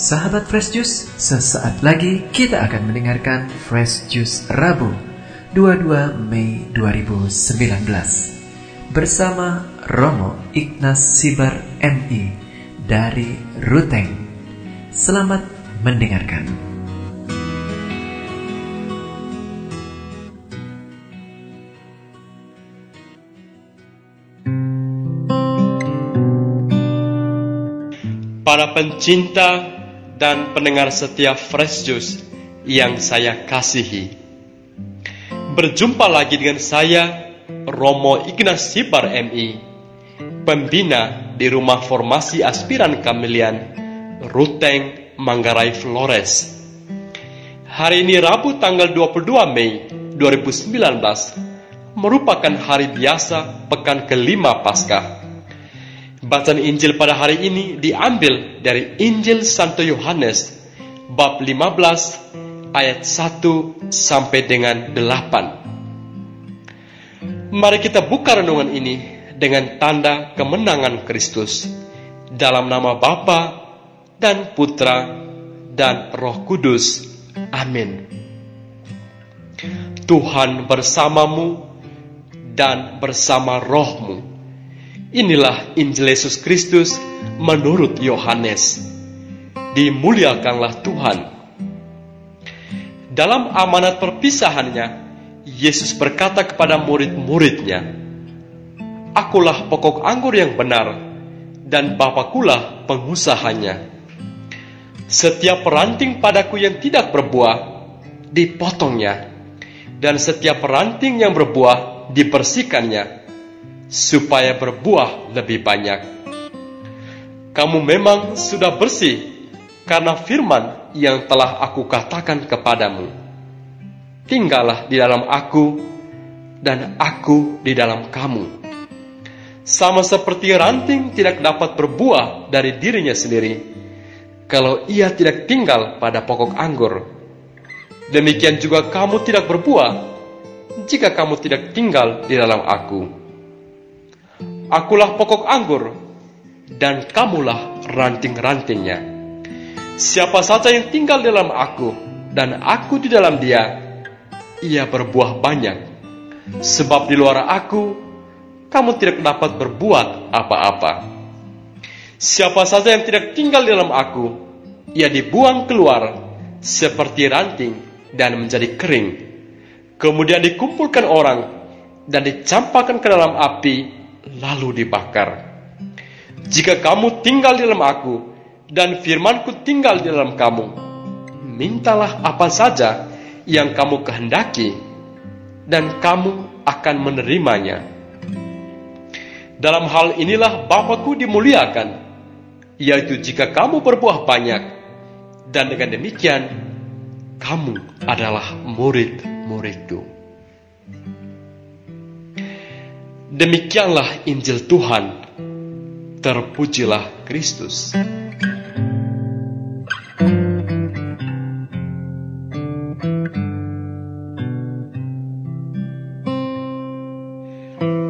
Sahabat Fresh Juice, sesaat lagi kita akan mendengarkan Fresh Juice Rabu 22 Mei 2019 bersama Romo Ignas Sibar MI dari Ruteng. Selamat mendengarkan. Para pencinta dan pendengar setia Fresh Juice yang saya kasihi. Berjumpa lagi dengan saya, Romo Ignas Sibar MI, pembina di Rumah Formasi Aspiran Kamilian, Ruteng, Manggarai, Flores. Hari ini Rabu tanggal 22 Mei 2019 merupakan hari biasa pekan kelima Paskah Bacaan Injil pada hari ini diambil dari Injil Santo Yohanes bab 15 ayat 1 sampai dengan 8. Mari kita buka renungan ini dengan tanda kemenangan Kristus dalam nama Bapa dan Putra dan Roh Kudus. Amin. Tuhan bersamamu dan bersama rohmu Inilah Injil Yesus Kristus menurut Yohanes. Dimuliakanlah Tuhan. Dalam amanat perpisahannya, Yesus berkata kepada murid-muridnya, Akulah pokok anggur yang benar, dan Bapakulah pengusahanya. Setiap peranting padaku yang tidak berbuah, dipotongnya, dan setiap peranting yang berbuah, dibersihkannya, supaya berbuah lebih banyak. Kamu memang sudah bersih karena firman yang telah aku katakan kepadamu. Tinggallah di dalam aku dan aku di dalam kamu. Sama seperti ranting tidak dapat berbuah dari dirinya sendiri kalau ia tidak tinggal pada pokok anggur. Demikian juga kamu tidak berbuah jika kamu tidak tinggal di dalam aku. Akulah pokok anggur, dan kamulah ranting-rantingnya. Siapa saja yang tinggal dalam aku, dan aku di dalam dia, ia berbuah banyak. Sebab di luar aku, kamu tidak dapat berbuat apa-apa. Siapa saja yang tidak tinggal dalam aku, ia dibuang keluar seperti ranting dan menjadi kering. Kemudian dikumpulkan orang dan dicampakkan ke dalam api lalu dibakar. Jika kamu tinggal di dalam aku dan firmanku tinggal di dalam kamu, mintalah apa saja yang kamu kehendaki dan kamu akan menerimanya. Dalam hal inilah Bapakku dimuliakan, yaitu jika kamu berbuah banyak, dan dengan demikian kamu adalah murid-muridku. Demikianlah Injil Tuhan. Terpujilah Kristus.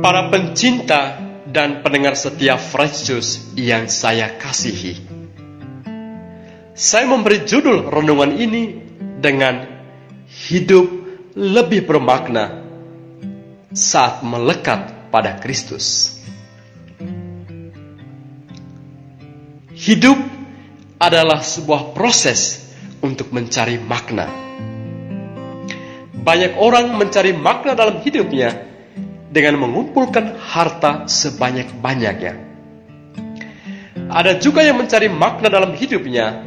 Para pencinta dan pendengar setia Juice yang saya kasihi. Saya memberi judul renungan ini dengan hidup lebih bermakna saat melekat pada Kristus. Hidup adalah sebuah proses untuk mencari makna. Banyak orang mencari makna dalam hidupnya dengan mengumpulkan harta sebanyak-banyaknya. Ada juga yang mencari makna dalam hidupnya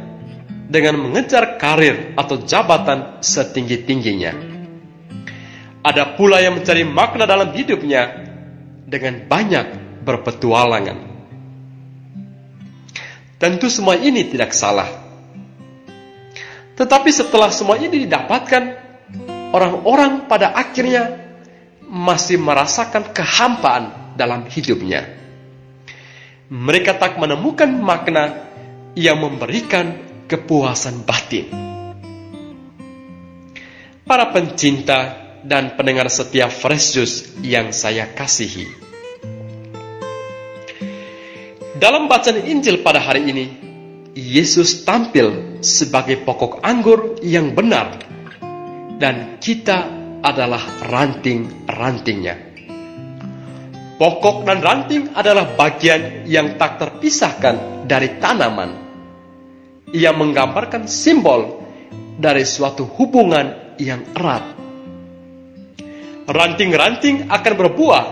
dengan mengejar karir atau jabatan setinggi-tingginya. Ada pula yang mencari makna dalam hidupnya dengan banyak berpetualangan. Tentu semua ini tidak salah. Tetapi setelah semua ini didapatkan, orang-orang pada akhirnya masih merasakan kehampaan dalam hidupnya. Mereka tak menemukan makna yang memberikan kepuasan batin. Para pencinta dan pendengar setia Fresh Juice yang saya kasihi. Dalam bacaan Injil pada hari ini, Yesus tampil sebagai pokok anggur yang benar, dan kita adalah ranting-rantingnya. Pokok dan ranting adalah bagian yang tak terpisahkan dari tanaman. Ia menggambarkan simbol dari suatu hubungan yang erat. Ranting-ranting akan berbuah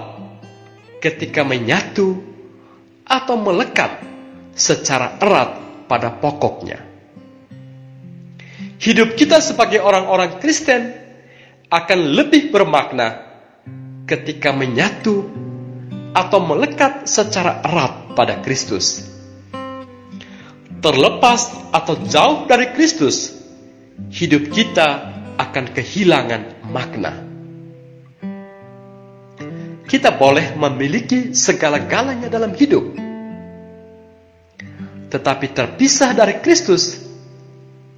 ketika menyatu atau melekat secara erat pada pokoknya. Hidup kita sebagai orang-orang Kristen akan lebih bermakna ketika menyatu atau melekat secara erat pada Kristus. Terlepas atau jauh dari Kristus, hidup kita akan kehilangan makna. Kita boleh memiliki segala-galanya dalam hidup, tetapi terpisah dari Kristus,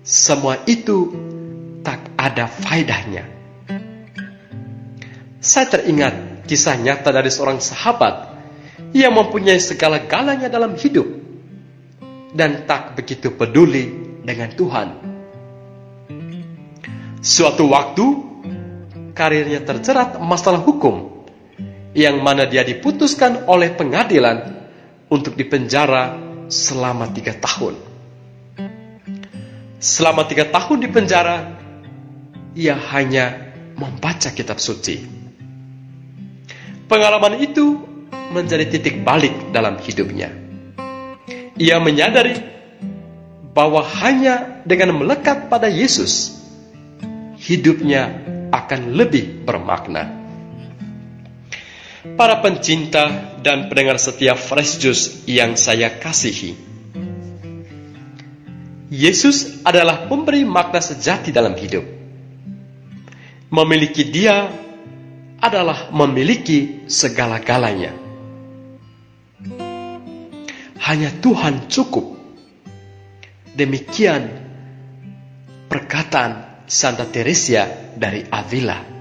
semua itu tak ada faedahnya. Saya teringat kisah nyata dari seorang sahabat yang mempunyai segala-galanya dalam hidup dan tak begitu peduli dengan Tuhan. Suatu waktu, karirnya terjerat masalah hukum yang mana dia diputuskan oleh pengadilan untuk dipenjara selama tiga tahun. Selama tiga tahun di penjara, ia hanya membaca kitab suci. Pengalaman itu menjadi titik balik dalam hidupnya. Ia menyadari bahwa hanya dengan melekat pada Yesus, hidupnya akan lebih bermakna para pencinta dan pendengar setia Fresh Juice yang saya kasihi. Yesus adalah pemberi makna sejati dalam hidup. Memiliki Dia adalah memiliki segala-galanya. Hanya Tuhan cukup. Demikian perkataan Santa Teresia dari Avila.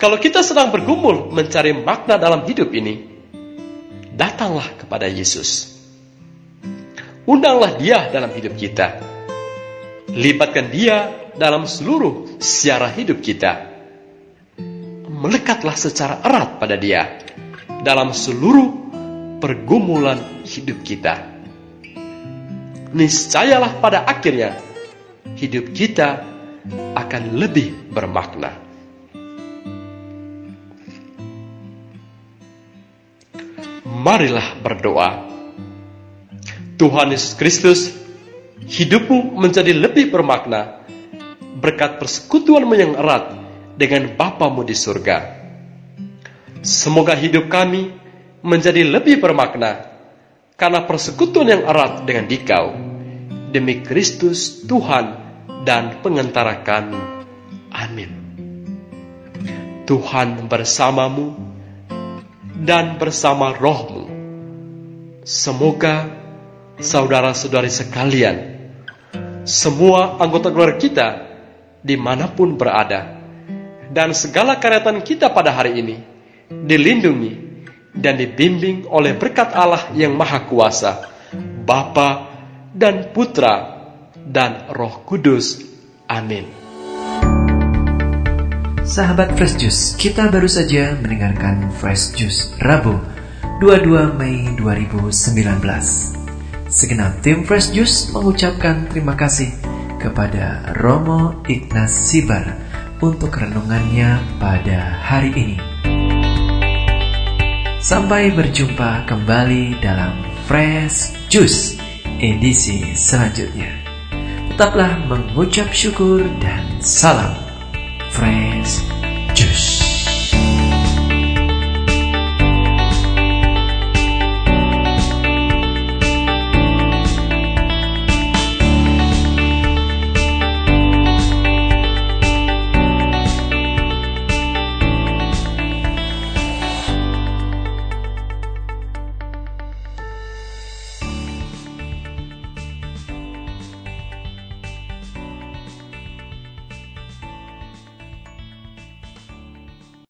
Kalau kita sedang bergumul mencari makna dalam hidup ini, datanglah kepada Yesus. Undanglah Dia dalam hidup kita. Libatkan Dia dalam seluruh siara hidup kita. Melekatlah secara erat pada Dia dalam seluruh pergumulan hidup kita. Niscayalah pada akhirnya hidup kita akan lebih bermakna. Marilah berdoa. Tuhan Yesus Kristus, hidupmu menjadi lebih bermakna berkat persekutuanmu yang erat dengan Bapamu di surga. Semoga hidup kami menjadi lebih bermakna karena persekutuan yang erat dengan dikau. Demi Kristus Tuhan dan pengentara kami. Amin. Tuhan bersamamu dan bersama rohmu. Semoga saudara-saudari sekalian, semua anggota keluarga kita di mana pun berada, dan segala karyatan kita pada hari ini dilindungi dan dibimbing oleh berkat Allah yang Maha Kuasa, Bapa dan Putra dan Roh Kudus. Amin. Sahabat Fresh Juice, kita baru saja mendengarkan Fresh Juice Rabu 22 Mei 2019. Segenap tim Fresh Juice mengucapkan terima kasih kepada Romo Ignas Sibar untuk renungannya pada hari ini. Sampai berjumpa kembali dalam Fresh Juice edisi selanjutnya. Tetaplah mengucap syukur dan salam Fresh